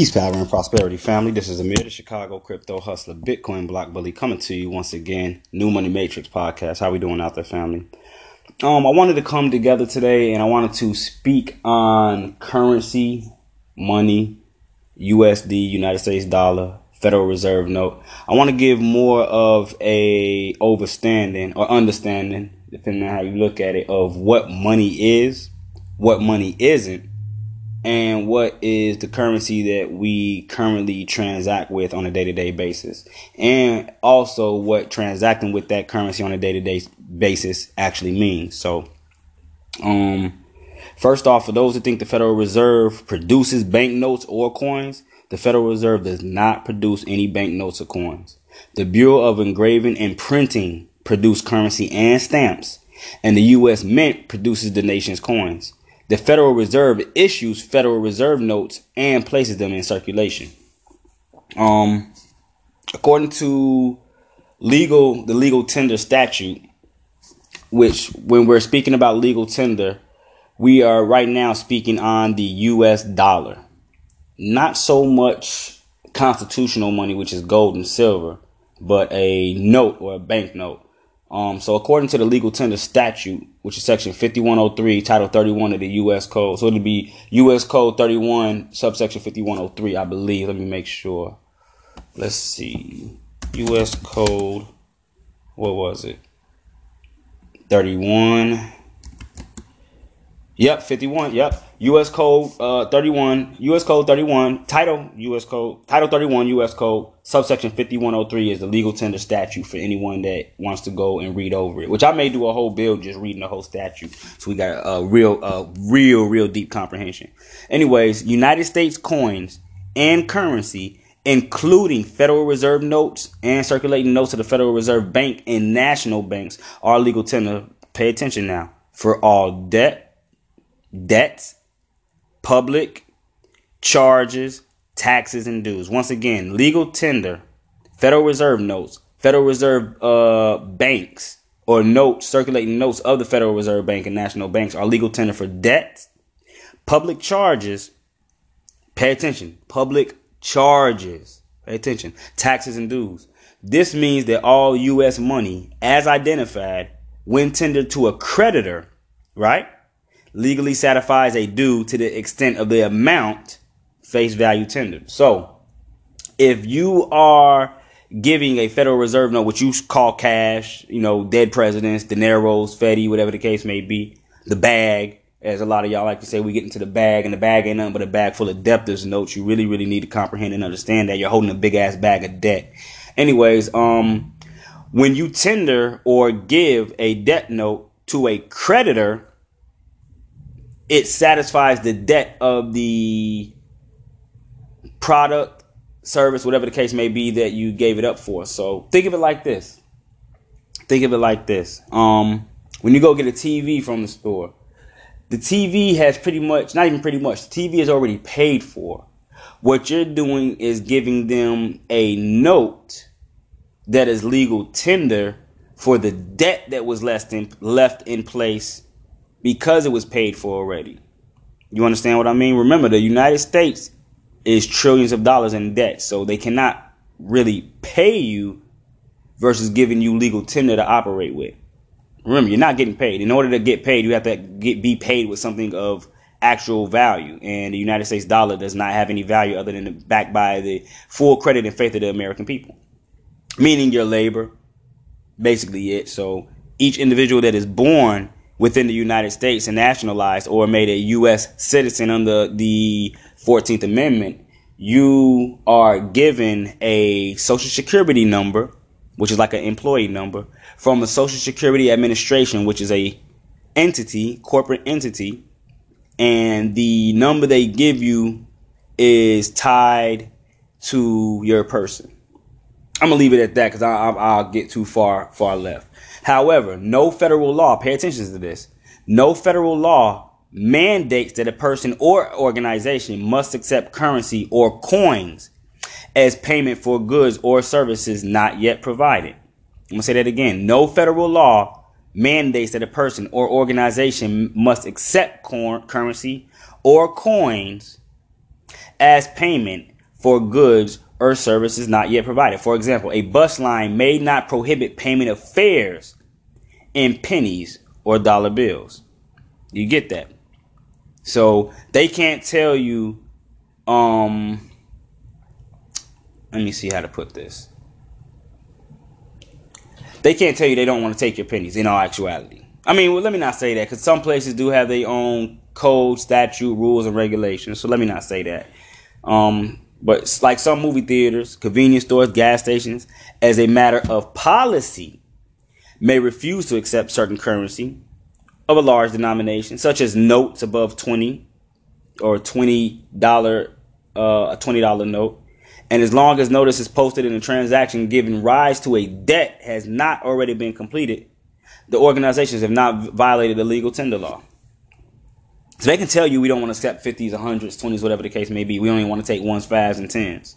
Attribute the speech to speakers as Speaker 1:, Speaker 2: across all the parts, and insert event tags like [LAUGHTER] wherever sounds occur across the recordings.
Speaker 1: Peace, power, and prosperity, family. This is Amir, the Chicago crypto hustler, Bitcoin block bully, coming to you once again. New Money Matrix podcast. How we doing out there, family? Um, I wanted to come together today, and I wanted to speak on currency, money, USD, United States dollar, Federal Reserve note. I want to give more of a overstanding or understanding, depending on how you look at it, of what money is, what money isn't and what is the currency that we currently transact with on a day-to-day basis? And also what transacting with that currency on a day-to-day basis actually means. So um first off for those who think the federal reserve produces banknotes or coins the federal reserve does not produce any banknotes or coins. The bureau of engraving and printing produce currency and stamps and the us mint produces the nation's coins the Federal Reserve issues Federal Reserve notes and places them in circulation. Um, according to legal, the legal tender statute, which when we're speaking about legal tender, we are right now speaking on the U.S. dollar, not so much constitutional money, which is gold and silver, but a note or a banknote. Um, so according to the legal tender statute, which is section 5103, title 31 of the U.S. code. So it'll be U.S. code 31, subsection 5103, I believe. Let me make sure. Let's see. U.S. code, what was it? 31. Yep, 51. Yep. U.S. Code uh, 31, U.S. Code 31, Title U.S. Code, Title 31, U.S. Code, subsection 5103 is the legal tender statute for anyone that wants to go and read over it. Which I may do a whole bill just reading the whole statute, so we got a, real, a real, real deep comprehension. Anyways, United States coins and currency, including Federal Reserve notes and circulating notes of the Federal Reserve Bank and national banks, are legal tender. Pay attention now for all debt, debts public charges, taxes, and dues. Once again, legal tender, Federal Reserve notes, Federal Reserve uh, banks, or notes, circulating notes of the Federal Reserve Bank and national banks are legal tender for debt, public charges. Pay attention. Public charges. Pay attention. Taxes and dues. This means that all U.S. money, as identified, when tendered to a creditor, right? Legally satisfies a due to the extent of the amount face value tendered. So, if you are giving a Federal Reserve note, which you call cash, you know, dead presidents, dineros, Fetty, whatever the case may be, the bag, as a lot of y'all like to say, we get into the bag, and the bag ain't nothing but a bag full of debtors notes. You really, really need to comprehend and understand that you're holding a big ass bag of debt. Anyways, um, when you tender or give a debt note to a creditor, it satisfies the debt of the product, service, whatever the case may be that you gave it up for. So think of it like this. Think of it like this. Um, when you go get a TV from the store, the TV has pretty much, not even pretty much, the TV is already paid for. What you're doing is giving them a note that is legal tender for the debt that was left in, left in place because it was paid for already. You understand what I mean? Remember, the United States is trillions of dollars in debt, so they cannot really pay you versus giving you legal tender to operate with. Remember, you're not getting paid. In order to get paid, you have to get be paid with something of actual value. And the United States dollar does not have any value other than backed by the full credit and faith of the American people. Meaning your labor, basically it. So each individual that is born within the United States and nationalized or made a U.S. citizen under the 14th Amendment, you are given a social security number, which is like an employee number, from the Social Security Administration, which is a entity, corporate entity, and the number they give you is tied to your person. I'm gonna leave it at that because I'll get too far far left. However, no federal law, pay attention to this, no federal law mandates that a person or organization must accept currency or coins as payment for goods or services not yet provided. I'm to say that again. No federal law mandates that a person or organization must accept currency or coins as payment for goods or services not yet provided. For example, a bus line may not prohibit payment of fares in pennies or dollar bills. You get that? So they can't tell you um let me see how to put this. They can't tell you they don't want to take your pennies in all actuality. I mean, well, let me not say that because some places do have their own code, statute, rules, and regulations. So let me not say that. Um, but like some movie theaters, convenience stores, gas stations, as a matter of policy, may refuse to accept certain currency of a large denomination, such as notes above twenty or twenty dollar, uh, a twenty dollar note, and as long as notice is posted in a transaction giving rise to a debt has not already been completed, the organizations have not violated the legal tender law. So they can tell you we don't want to accept 50s, 100s, 20s, whatever the case may be. We only want to take ones, fives, and tens.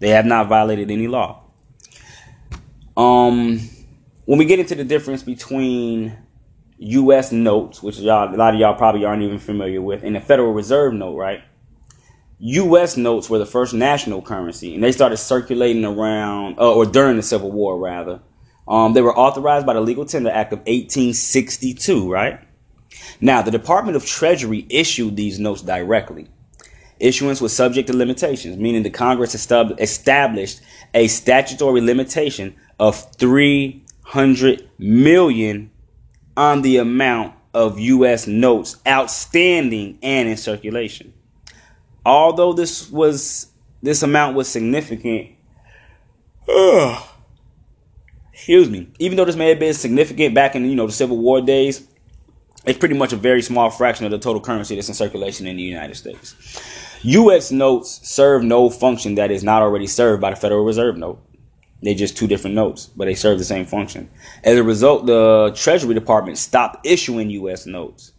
Speaker 1: They have not violated any law. Um, when we get into the difference between U.S. notes, which y'all, a lot of y'all probably aren't even familiar with, and the Federal Reserve note, right? U.S. notes were the first national currency, and they started circulating around, uh, or during the Civil War, rather. Um, they were authorized by the Legal Tender Act of 1862, right? Now, the Department of Treasury issued these notes directly. Issuance was subject to limitations, meaning the Congress established a statutory limitation of 300 million on the amount of US notes outstanding and in circulation. Although this was this amount was significant, ugh, [SIGHS] excuse me, even though this may have been significant back in you know the Civil War days, it's pretty much a very small fraction of the total currency that's in circulation in the United States. U.S. notes serve no function that is not already served by the Federal Reserve note. They're just two different notes, but they serve the same function. As a result, the Treasury Department stopped issuing U.S. notes.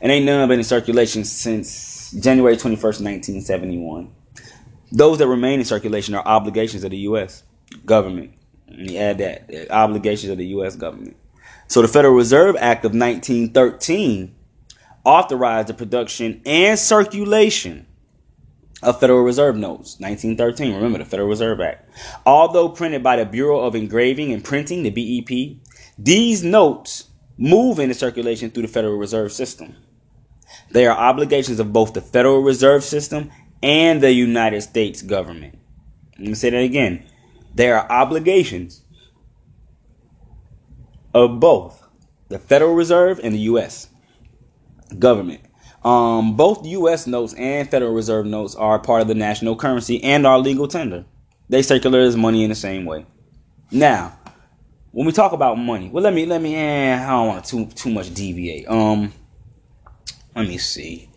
Speaker 1: And ain't none of been in circulation since January 21st, 1971. Those that remain in circulation are obligations of the U.S. government. And you add that, obligations of the U.S. government. So the Federal Reserve Act of 1913 authorized the production and circulation of Federal Reserve notes. 1913, remember the Federal Reserve Act. Although printed by the Bureau of Engraving and Printing, the BEP, these notes move into circulation through the Federal Reserve System. They are obligations of both the Federal Reserve System and the United States government. Let me say that again. They are obligations of both the Federal Reserve and the U.S. government. Um, both U.S. notes and Federal Reserve notes are part of the national currency and are legal tender. They circulate as money in the same way. Now, when we talk about money, well, let me let me. Eh, I don't want to too too much deviate. Um, let me see.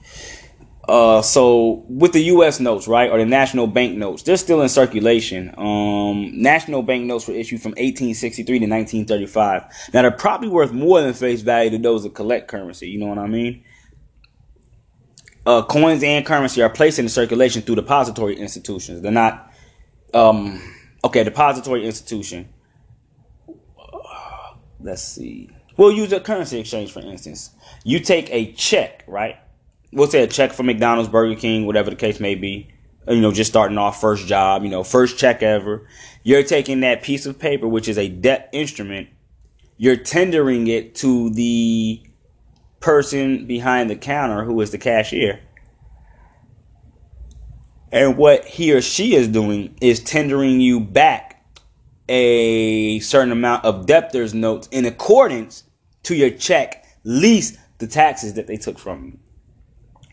Speaker 1: Uh, so with the U.S. notes, right, or the national bank notes, they're still in circulation. Um, national bank notes were issued from 1863 to 1935. Now they're probably worth more than face value to those that collect currency. You know what I mean? Uh, coins and currency are placed in circulation through depository institutions. They're not, um, okay, depository institution. Let's see. We'll use a currency exchange, for instance. You take a check, right? We'll say a check for McDonald's, Burger King, whatever the case may be. You know, just starting off first job, you know, first check ever. You're taking that piece of paper, which is a debt instrument, you're tendering it to the person behind the counter who is the cashier. And what he or she is doing is tendering you back a certain amount of debtor's notes in accordance to your check, least the taxes that they took from you.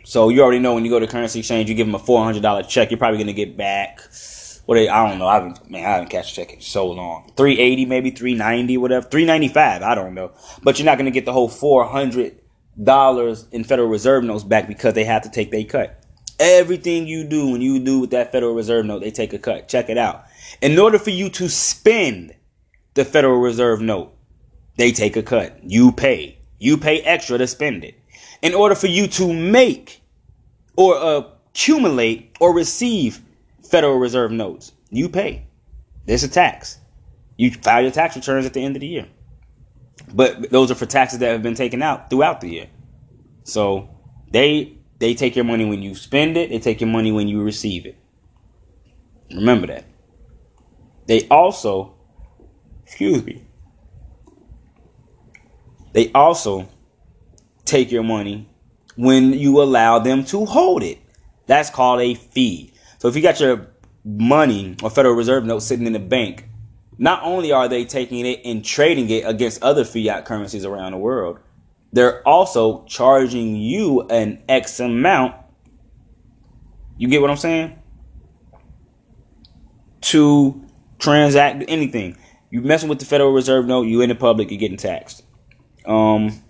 Speaker 1: So you already know when you go to currency exchange, you give them a four hundred dollar check, you're probably gonna get back. What they, I don't know. I haven't man, I haven't cashed a check in so long. Three eighty, maybe three ninety, whatever. Three ninety five. I don't know. But you're not gonna get the whole four hundred dollars in Federal Reserve notes back because they have to take their cut. Everything you do when you do with that Federal Reserve note, they take a cut. Check it out. In order for you to spend the Federal Reserve note, they take a cut. You pay. You pay extra to spend it in order for you to make or accumulate or receive Federal Reserve notes, you pay. There's a tax. You file your tax returns at the end of the year. But those are for taxes that have been taken out throughout the year. So they They take your money when you spend it, they take your money when you receive it. Remember that. They also, excuse me, they also take your money when you allow them to hold it. That's called a fee. So if you got your money or Federal Reserve note sitting in the bank, not only are they taking it and trading it against other fiat currencies around the world, they're also charging you an X amount. You get what I'm saying? To transact anything. You messing with the Federal Reserve note, you in the public, you're getting taxed. Um,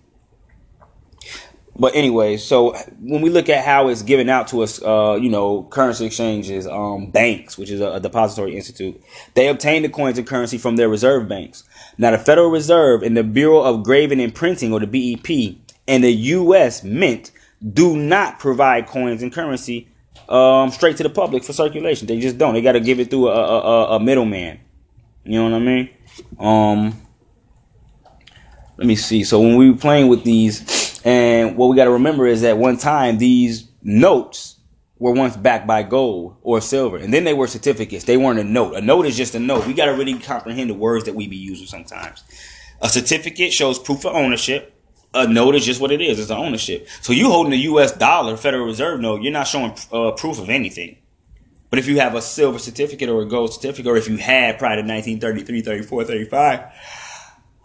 Speaker 1: but anyway, so when we look at how it's given out to us, uh, you know, currency exchanges, um, banks, which is a, a, depository institute, they obtain the coins and currency from their reserve banks. Now, the Federal Reserve and the Bureau of Graving and Printing, or the BEP, and the U.S. Mint do not provide coins and currency um, straight to the public for circulation. They just don't. They got to give it through a, a, a middleman. You know what I mean? Um, let me see. So when we were playing with these and what we got to remember is that one time these notes were once backed by gold or silver, and then they were certificates. They weren't a note. A note is just a note. We got to really comprehend the words that we be using sometimes. A certificate shows proof of ownership. A note is just what it is. It's an ownership. So you holding a U.S. dollar, Federal Reserve note, you're not showing uh, proof of anything. But if you have a silver certificate or a gold certificate, or if you had prior to 1933, 34, 35,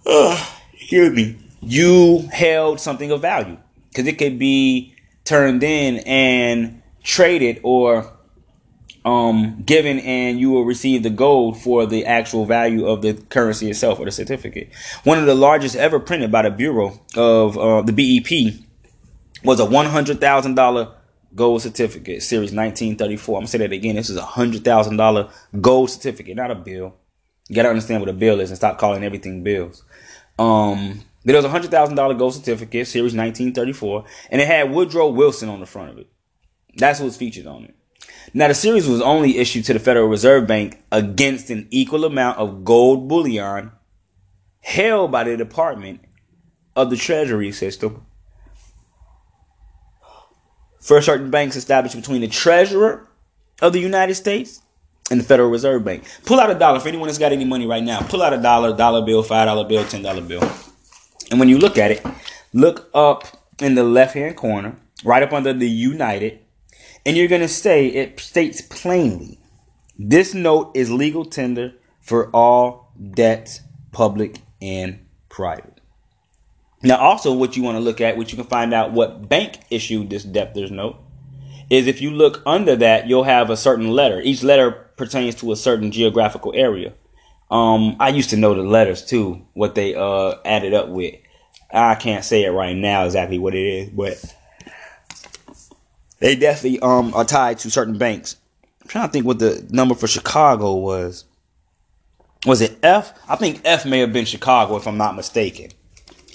Speaker 1: uh, excuse me, you held something of value because it could be turned in and traded or um, given and you will receive the gold for the actual value of the currency itself or the certificate. One of the largest ever printed by the Bureau of uh, the BEP was a $100,000 gold certificate, series 1934. I'm gonna say that again. This is a $100,000 gold certificate, not a bill. You gotta understand what a bill is and stop calling everything bills. Um, there was a hundred thousand dollar gold certificate, series 1934, and it had Woodrow Wilson on the front of it. That's what was featured on it. Now the series was only issued to the Federal Reserve Bank against an equal amount of gold bullion held by the Department of the Treasury System for certain banks established between the Treasurer of the United States and the Federal Reserve Bank. Pull out a dollar for anyone that's got any money right now. Pull out a dollar, dollar bill, five dollar bill, ten dollar bill. And when you look at it, look up in the left hand corner, right up under the United, and you're going to say it states plainly this note is legal tender for all debts, public and private. Now, also, what you want to look at, which you can find out what bank issued this debtor's note, is if you look under that, you'll have a certain letter. Each letter pertains to a certain geographical area. Um, I used to know the letters too, what they uh added up with. I can't say it right now exactly what it is, but they definitely um are tied to certain banks. I'm trying to think what the number for Chicago was. Was it F? I think F may have been Chicago if I'm not mistaken.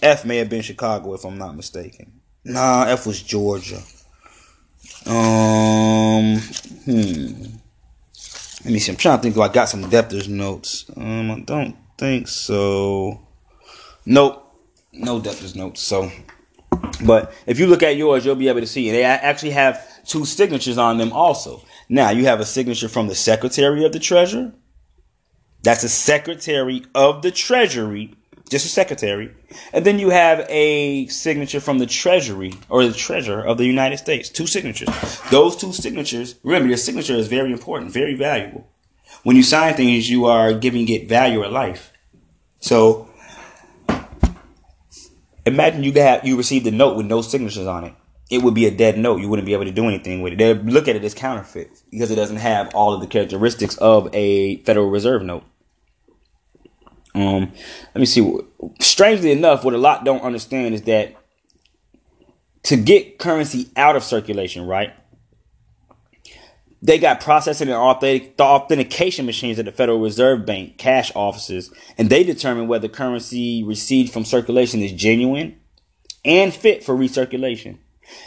Speaker 1: F may have been Chicago if I'm not mistaken. Nah, F was Georgia. Um, hmm. Let me see. I'm trying to think if I got some debtors notes. Um, I don't think so. Nope no debtors notes. So, but if you look at yours, you'll be able to see they actually have two signatures on them also. Now you have a signature from the Secretary of the Treasury. That's a Secretary of the Treasury, just a Secretary, and then you have a signature from the Treasury or the Treasurer of the United States. Two signatures. Those two signatures. Remember, your signature is very important, very valuable. When you sign things, you are giving it value or life. So Imagine you got you received a note with no signatures on it. It would be a dead note. You wouldn't be able to do anything with it. They look at it as counterfeit because it doesn't have all of the characteristics of a Federal Reserve note. Um, let me see. Strangely enough, what a lot don't understand is that to get currency out of circulation, right? they got processing and authentic, the authentication machines at the Federal Reserve Bank cash offices, and they determine whether currency received from circulation is genuine and fit for recirculation.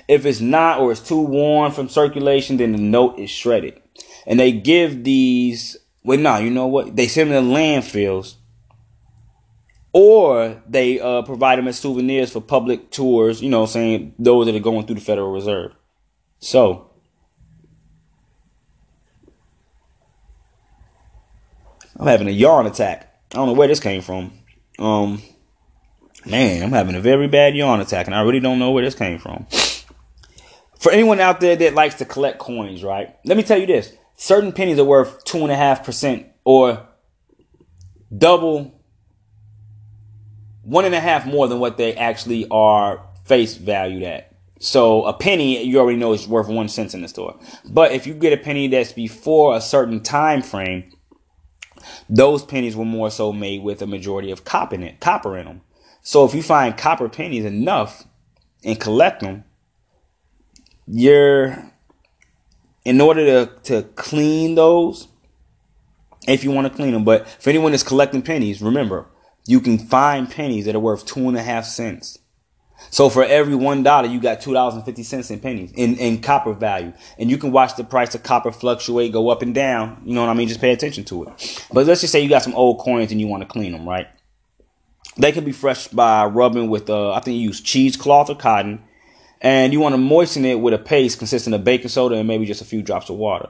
Speaker 1: If it's not or it's too worn from circulation, then the note is shredded. And they give these, well, no, you know what? They send them to landfills or they uh, provide them as souvenirs for public tours, you know, saying those that are going through the Federal Reserve. So, I'm having a yawn attack. I don't know where this came from. Um, man, I'm having a very bad yawn attack, and I really don't know where this came from. For anyone out there that likes to collect coins, right? Let me tell you this: certain pennies are worth two and a half percent or double, one and a half more than what they actually are face valued at. So a penny, you already know, is worth one cent in the store. But if you get a penny that's before a certain time frame, those pennies were more so made with a majority of copper in it, copper in them. So if you find copper pennies enough and collect them, you're in order to to clean those, if you want to clean them. But for anyone that's collecting pennies, remember you can find pennies that are worth two and a half cents. So for every one dollar, you got two dollars and fifty cents in pennies in, in copper value, and you can watch the price of copper fluctuate, go up and down. You know what I mean? Just pay attention to it. But let's just say you got some old coins and you want to clean them, right? They can be fresh by rubbing with, uh, I think you use cheesecloth or cotton, and you want to moisten it with a paste consisting of baking soda and maybe just a few drops of water.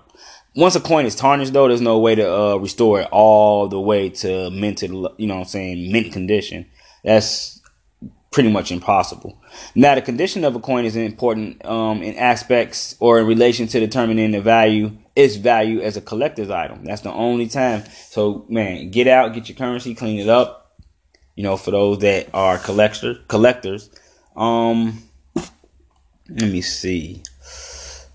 Speaker 1: Once a coin is tarnished, though, there's no way to uh, restore it all the way to minted, you know what I'm saying, mint condition. That's pretty much impossible. Now, the condition of a coin is important um, in aspects or in relation to determining the value, its value as a collector's item. That's the only time. So, man, get out, get your currency, clean it up. You know, for those that are collector collectors. Um, let me see.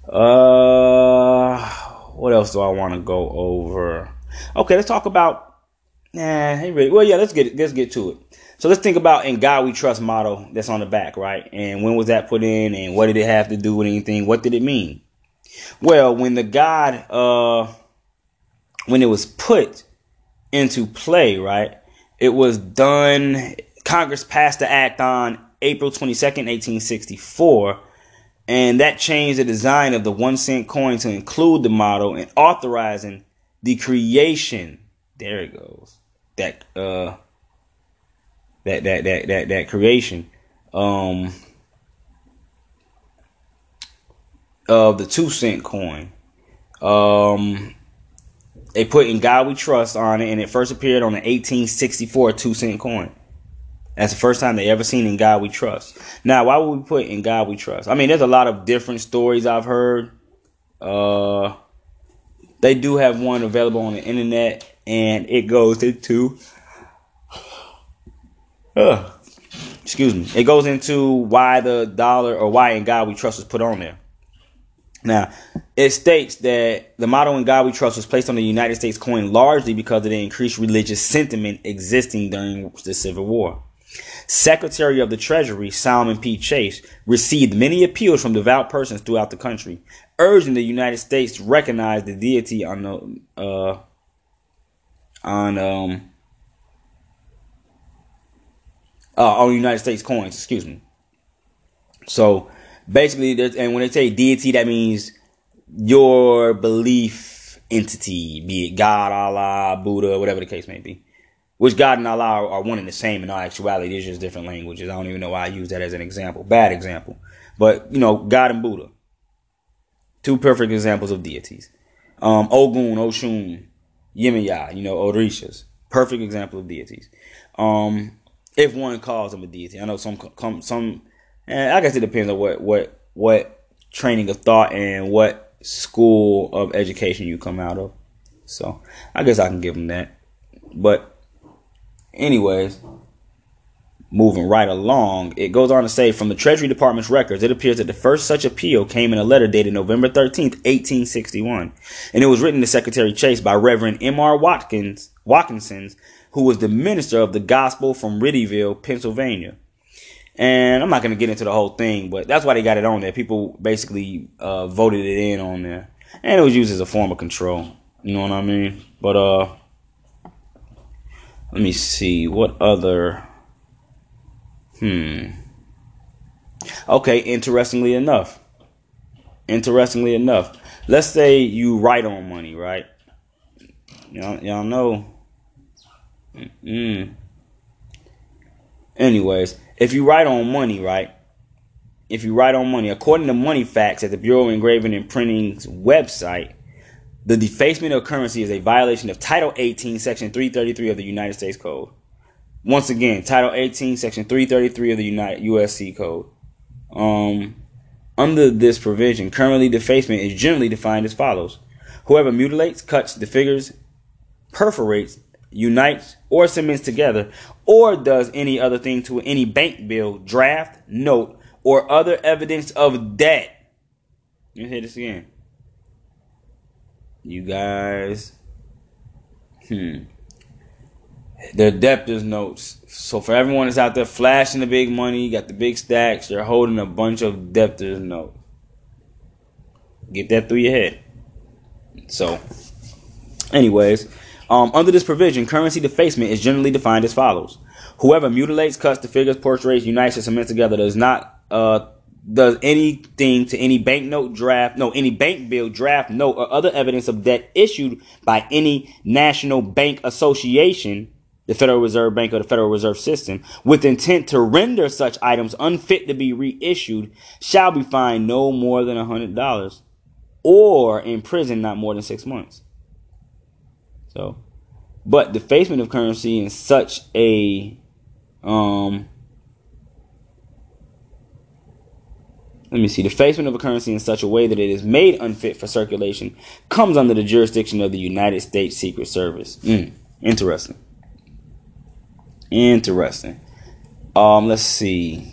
Speaker 1: Uh, what else do I want to go over? Okay, let's talk about. Nah, hey, really. Well, yeah, let's get let's get to it. So let's think about in God we trust motto that's on the back, right? And when was that put in and what did it have to do with anything? What did it mean? Well, when the God uh when it was put into play, right? It was done Congress passed the act on April 22nd, 1864, and that changed the design of the 1 cent coin to include the motto and authorizing the creation there it goes. That uh that that that that that creation um of the two cent coin. Um they put in God We Trust on it and it first appeared on the 1864 two cent coin. That's the first time they ever seen in God We Trust. Now, why would we put in God We Trust? I mean, there's a lot of different stories I've heard. Uh they do have one available on the internet and it goes into [SIGHS] uh, excuse me. It goes into why the dollar or why in God we trust was put on there. Now, it states that the motto in God we trust was placed on the United States coin largely because of the increased religious sentiment existing during the Civil War. Secretary of the Treasury Salmon P. Chase received many appeals from devout persons throughout the country, urging the United States to recognize the deity on the uh, on um, uh, on United States coins, excuse me. So basically, and when they say deity, that means your belief entity, be it God, Allah, Buddha, whatever the case may be. Which God and Allah are one and the same in all actuality. They're just different languages. I don't even know why I use that as an example. Bad example. But, you know, God and Buddha. Two perfect examples of deities. Um, Ogun, Oshun, Yemaya, you know, Orishas. Perfect example of deities. Um, if one calls them a deity. I know some come some and I guess it depends on what what what training of thought and what school of education you come out of. So I guess I can give them that. But anyways, moving right along, it goes on to say from the Treasury Department's records, it appears that the first such appeal came in a letter dated November 13th, 1861. And it was written to Secretary Chase by Reverend M.R. Watkins, Watkinson's who was the minister of the gospel from Ridgeville, Pennsylvania. And I'm not going to get into the whole thing, but that's why they got it on there. People basically uh, voted it in on there. And it was used as a form of control. You know what I mean? But uh let me see what other hmm Okay, interestingly enough. Interestingly enough, let's say you write on money, right? Y'all, y'all know Mm. Anyways, if you write on money, right? if you write on money, according to Money Facts at the Bureau of Engraving and Printing's website, the defacement of currency is a violation of Title 18, Section 333 of the United States Code. Once again, Title 18, Section 333 of the United USC Code. Um, under this provision, currently defacement is generally defined as follows: Whoever mutilates, cuts, defigures, perforates, unites, or cements together, or does any other thing to any bank bill, draft, note, or other evidence of debt. Let me say this again. You guys, hmm. Their debtors notes. So for everyone that's out there flashing the big money, got the big stacks, you're holding a bunch of debtors notes. Get that through your head. So, anyways, um, under this provision, currency defacement is generally defined as follows: Whoever mutilates, cuts, defigures, portrays, unites, or cements together does not uh, does anything to any banknote draft, no, any bank bill, draft, note, or other evidence of debt issued by any national bank association, the Federal Reserve Bank or the Federal Reserve System, with intent to render such items unfit to be reissued, shall be fined no more than $100 or in prison not more than six months. So, but defacement of currency in such a um, let me see, defacement of a currency in such a way that it is made unfit for circulation comes under the jurisdiction of the United States Secret Service. Mm, interesting. Interesting. Um, let's see.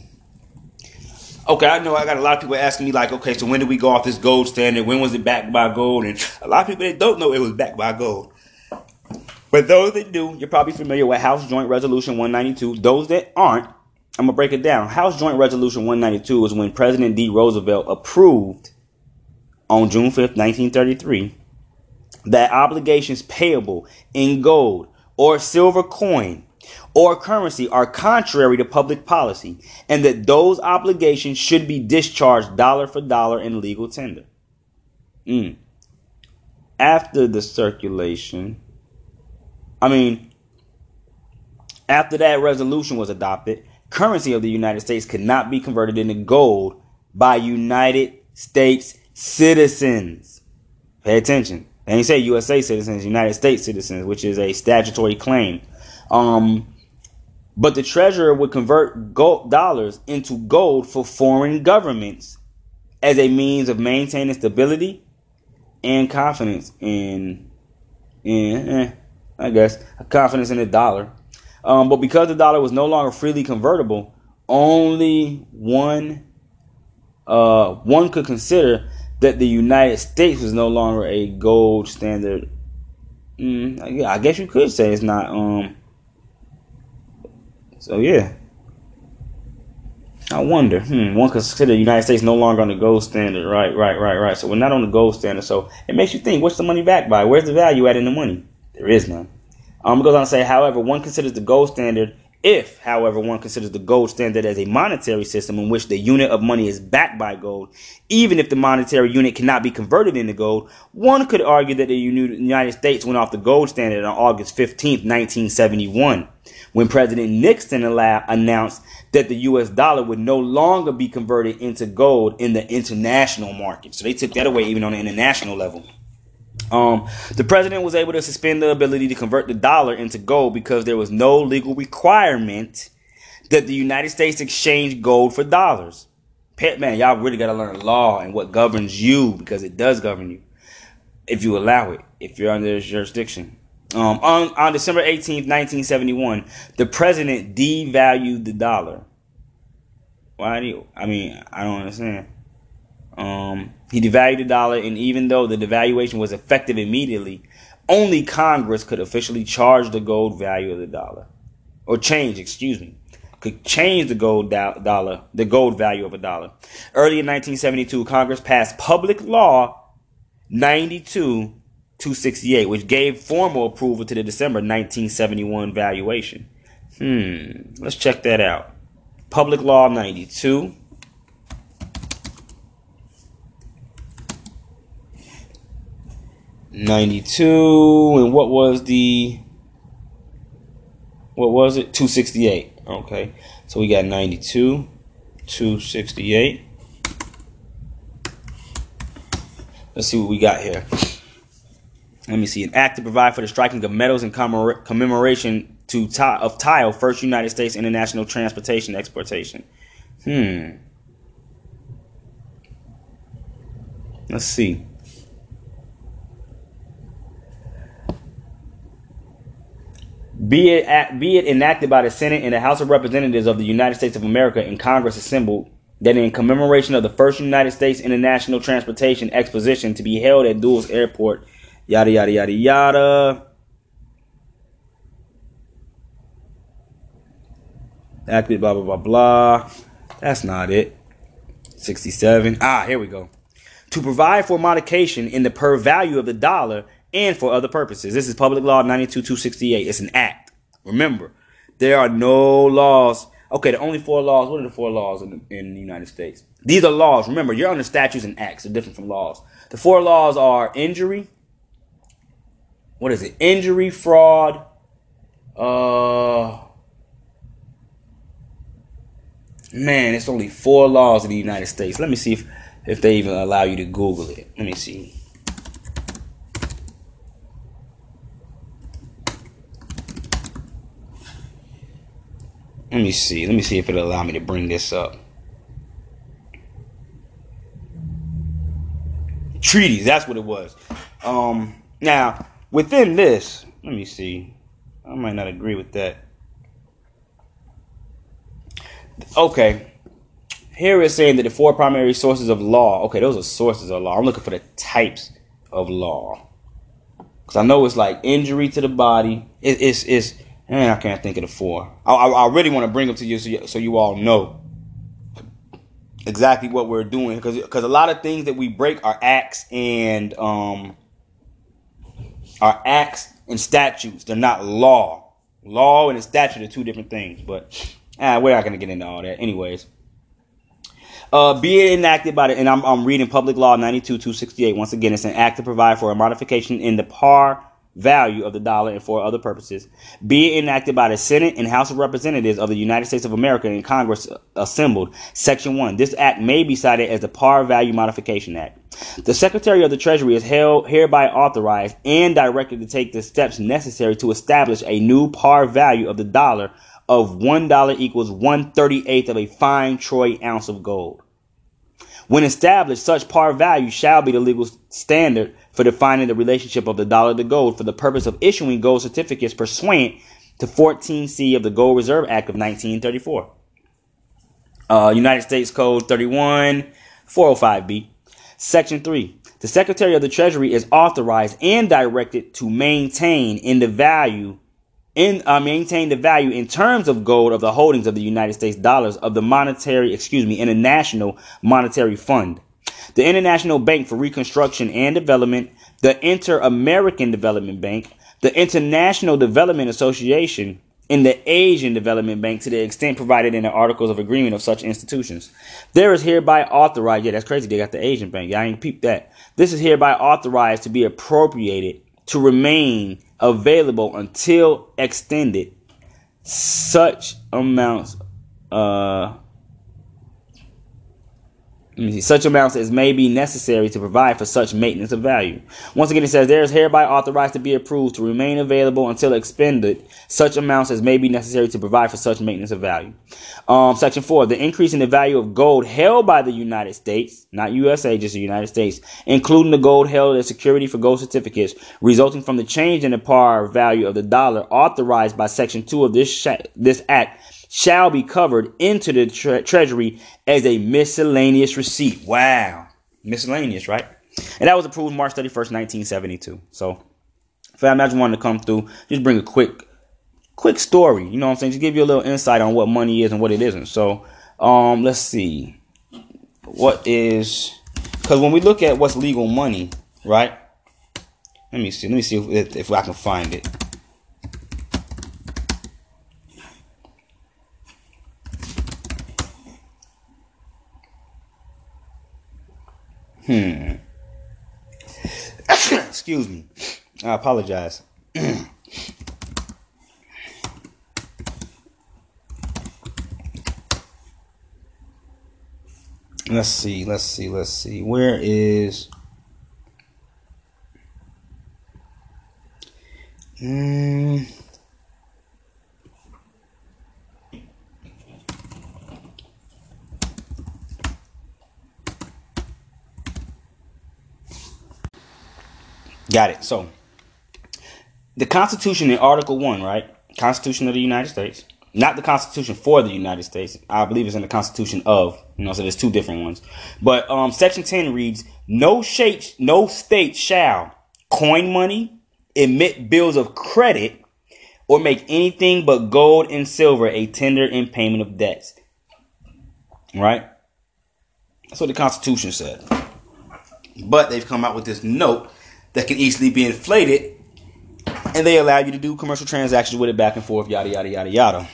Speaker 1: Okay, I know I got a lot of people asking me like, okay, so when did we go off this gold standard? When was it backed by gold? And a lot of people that don't know it was backed by gold. But those that do, you're probably familiar with House Joint Resolution 192. Those that aren't, I'm gonna break it down. House Joint Resolution 192 was when President D. Roosevelt approved on June 5th, 1933, that obligations payable in gold or silver coin or currency are contrary to public policy, and that those obligations should be discharged dollar for dollar in legal tender. Mm. After the circulation, I mean, after that resolution was adopted, currency of the United States could not be converted into gold by United States citizens. Pay attention. They ain't say USA citizens, United States citizens, which is a statutory claim. Um, but the treasurer would convert gold dollars into gold for foreign governments as a means of maintaining stability and confidence in, in eh, I guess, a confidence in the dollar. Um, but because the dollar was no longer freely convertible, only one uh, one could consider that the United States was no longer a gold standard. Mm, I guess you could say it's not. Um, so yeah, I wonder. Hmm, one could consider the United States no longer on the gold standard. Right, right, right, right. So we're not on the gold standard. So it makes you think: what's the money backed by? Where's the value at in the money? There is none. Um, it goes on to say, however, one considers the gold standard if, however, one considers the gold standard as a monetary system in which the unit of money is backed by gold, even if the monetary unit cannot be converted into gold, one could argue that the United States went off the gold standard on August 15, 1971, when President Nixon announced that the US dollar would no longer be converted into gold in the international market. So they took that away even on the international level. Um, the president was able to suspend the ability to convert the dollar into gold because there was no legal requirement that the United States exchange gold for dollars. Pet man, y'all really got to learn law and what governs you because it does govern you if you allow it, if you're under jurisdiction. Um, on, on December 18th, 1971, the president devalued the dollar. Why do you? I mean, I don't understand. Um, he devalued the dollar, and even though the devaluation was effective immediately, only Congress could officially charge the gold value of the dollar, or change, excuse me, could change the gold do- dollar, the gold value of a dollar. Early in 1972, Congress passed Public Law 92 268, which gave formal approval to the December 1971 valuation. Hmm, let's check that out. Public Law 92 92 and what was the what was it 268 okay so we got 92 268. Let's see what we got here. Let me see. An act to provide for the striking of medals in commemoration to of TILE, first United States international transportation exportation. Hmm. Let's see. Be it, at, be it enacted by the Senate and the House of Representatives of the United States of America and Congress assembled that in commemoration of the first United States International Transportation Exposition to be held at Dulles Airport, yada, yada, yada, yada. Acted, blah, blah, blah, blah. That's not it. 67. Ah, here we go. To provide for modification in the par value of the dollar and for other purposes. This is Public Law 92268. It's an act. Remember, there are no laws. Okay, the only four laws. What are the four laws in the, in the United States? These are laws. Remember, you're under statutes and acts. They're different from laws. The four laws are injury. What is it? Injury, fraud. Uh, man, it's only four laws in the United States. Let me see if if they even allow you to Google it. Let me see. Let me see. Let me see if it'll allow me to bring this up. Treaties, that's what it was. Um, now, within this, let me see. I might not agree with that. Okay. Here it's saying that the four primary sources of law. Okay, those are sources of law. I'm looking for the types of law. Because I know it's like injury to the body. It, it's, it's and I can't think of the four. I, I, I really want to bring them to you so, you so you all know exactly what we're doing because because a lot of things that we break are acts and um are acts and statutes. They're not law. Law and a statute are two different things. But ah, we're not gonna get into all that. Anyways. Uh, be it enacted by the, and I'm, I'm reading Public Law 92 268. Once again, it's an act to provide for a modification in the par value of the dollar and for other purposes, be it enacted by the Senate and House of Representatives of the United States of America and Congress assembled. Section 1. This act may be cited as the Par Value Modification Act. The Secretary of the Treasury is held, hereby authorized and directed to take the steps necessary to establish a new par value of the dollar of $1 equals 138th of a fine troy ounce of gold. When established, such par value shall be the legal standard for defining the relationship of the dollar to gold for the purpose of issuing gold certificates pursuant to 14C of the Gold Reserve Act of 1934. Uh, United States Code 31 405B. Section 3. The Secretary of the Treasury is authorized and directed to maintain in the value in uh, maintain the value in terms of gold of the holdings of the United States dollars of the monetary, excuse me, international monetary fund, the International Bank for Reconstruction and Development, the Inter-American Development Bank, the International Development Association, and the Asian Development Bank to the extent provided in the Articles of Agreement of such institutions. There is hereby authorized, yeah, that's crazy, they got the Asian Bank, yeah, I ain't peeped that. This is hereby authorized to be appropriated to remain available until extended. Such amounts uh such amounts as may be necessary to provide for such maintenance of value. Once again, it says there is hereby authorized to be approved to remain available until expended such amounts as may be necessary to provide for such maintenance of value. Um, section four, the increase in the value of gold held by the United States, not USA, just the United States, including the gold held as security for gold certificates, resulting from the change in the par value of the dollar authorized by section two of this sh- this act shall be covered into the tre- treasury as a miscellaneous receipt. Wow. Miscellaneous, right? And that was approved March 31st, 1972. So, fam, I just wanted to come through, just bring a quick, quick story. You know what I'm saying? Just give you a little insight on what money is and what it isn't. So, um, let's see. What is, because when we look at what's legal money, right? Let me see. Let me see if, if I can find it. Hmm. [COUGHS] Excuse me. I apologize. [COUGHS] let's see, let's see, let's see. Where is mm, Got it. So, the Constitution in Article 1, right? Constitution of the United States. Not the Constitution for the United States. I believe it's in the Constitution of. You know, so there's two different ones. But um, Section 10 reads, no, state, no state shall coin money, emit bills of credit, or make anything but gold and silver a tender in payment of debts. Right? That's what the Constitution said. But they've come out with this note that can easily be inflated, and they allow you to do commercial transactions with it back and forth, yada yada yada yada.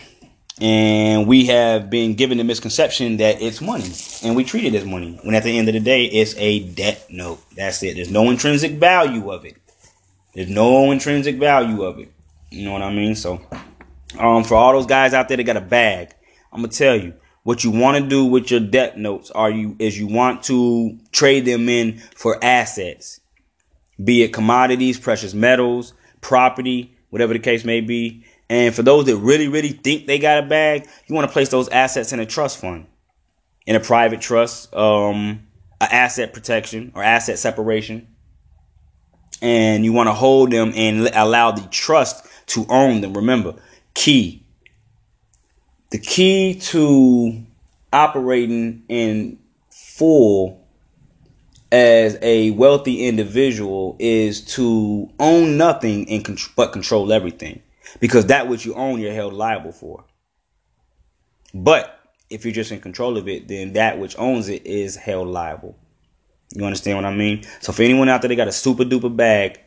Speaker 1: And we have been given the misconception that it's money, and we treat it as money. When at the end of the day, it's a debt note. That's it. There's no intrinsic value of it. There's no intrinsic value of it. You know what I mean? So, um, for all those guys out there that got a bag, I'm gonna tell you what you want to do with your debt notes. Are you is you want to trade them in for assets be it commodities, precious metals, property, whatever the case may be. And for those that really, really think they got a bag, you want to place those assets in a trust fund, in a private trust, um, a asset protection or asset separation. And you want to hold them and allow the trust to own them. Remember, key. The key to operating in full as a wealthy individual is to own nothing and con- but control everything. Because that which you own you're held liable for. But if you're just in control of it then that which owns it is held liable. You understand what i mean? So for anyone out there that got a super duper bag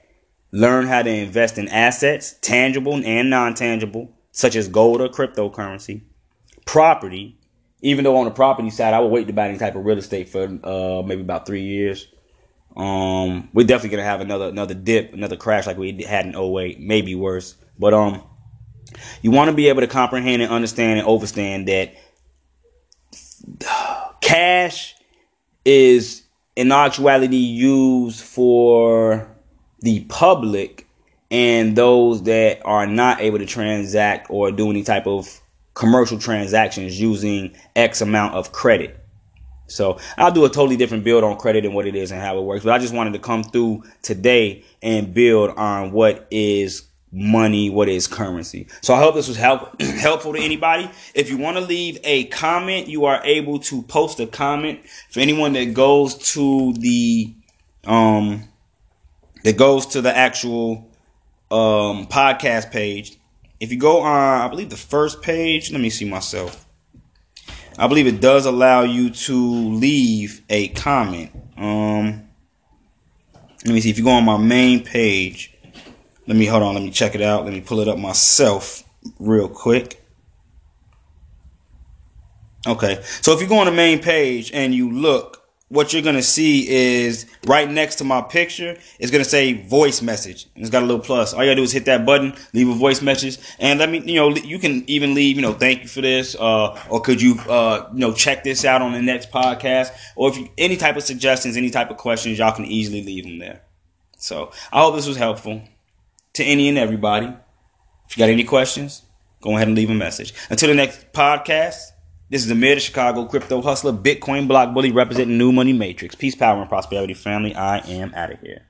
Speaker 1: learn how to invest in assets tangible and non-tangible such as gold or cryptocurrency property even though on the property side, I would wait to buy any type of real estate for uh, maybe about three years. Um, we're definitely gonna have another another dip, another crash like we had in 08, maybe worse. But um, you want to be able to comprehend and understand and understand that cash is in actuality used for the public and those that are not able to transact or do any type of commercial transactions using X amount of credit. So I'll do a totally different build on credit and what it is and how it works. But I just wanted to come through today and build on what is money, what is currency. So I hope this was help, [CLEARS THROAT] helpful to anybody. If you want to leave a comment, you are able to post a comment for anyone that goes to the um that goes to the actual um podcast page if you go on, I believe the first page, let me see myself. I believe it does allow you to leave a comment. Um, let me see. If you go on my main page, let me hold on. Let me check it out. Let me pull it up myself real quick. Okay, so if you go on the main page and you look what you're gonna see is right next to my picture it's gonna say voice message. And it's got a little plus. All you gotta do is hit that button leave a voice message and let me you know you can even leave you know thank you for this uh, or could you uh, you know check this out on the next podcast or if you, any type of suggestions any type of questions y'all can easily leave them there. So i hope this was helpful to any and everybody. If you got any questions go ahead and leave a message. Until the next podcast this is the mayor of Chicago, crypto hustler, Bitcoin block bully, representing New Money Matrix. Peace, power, and prosperity, family. I am out of here.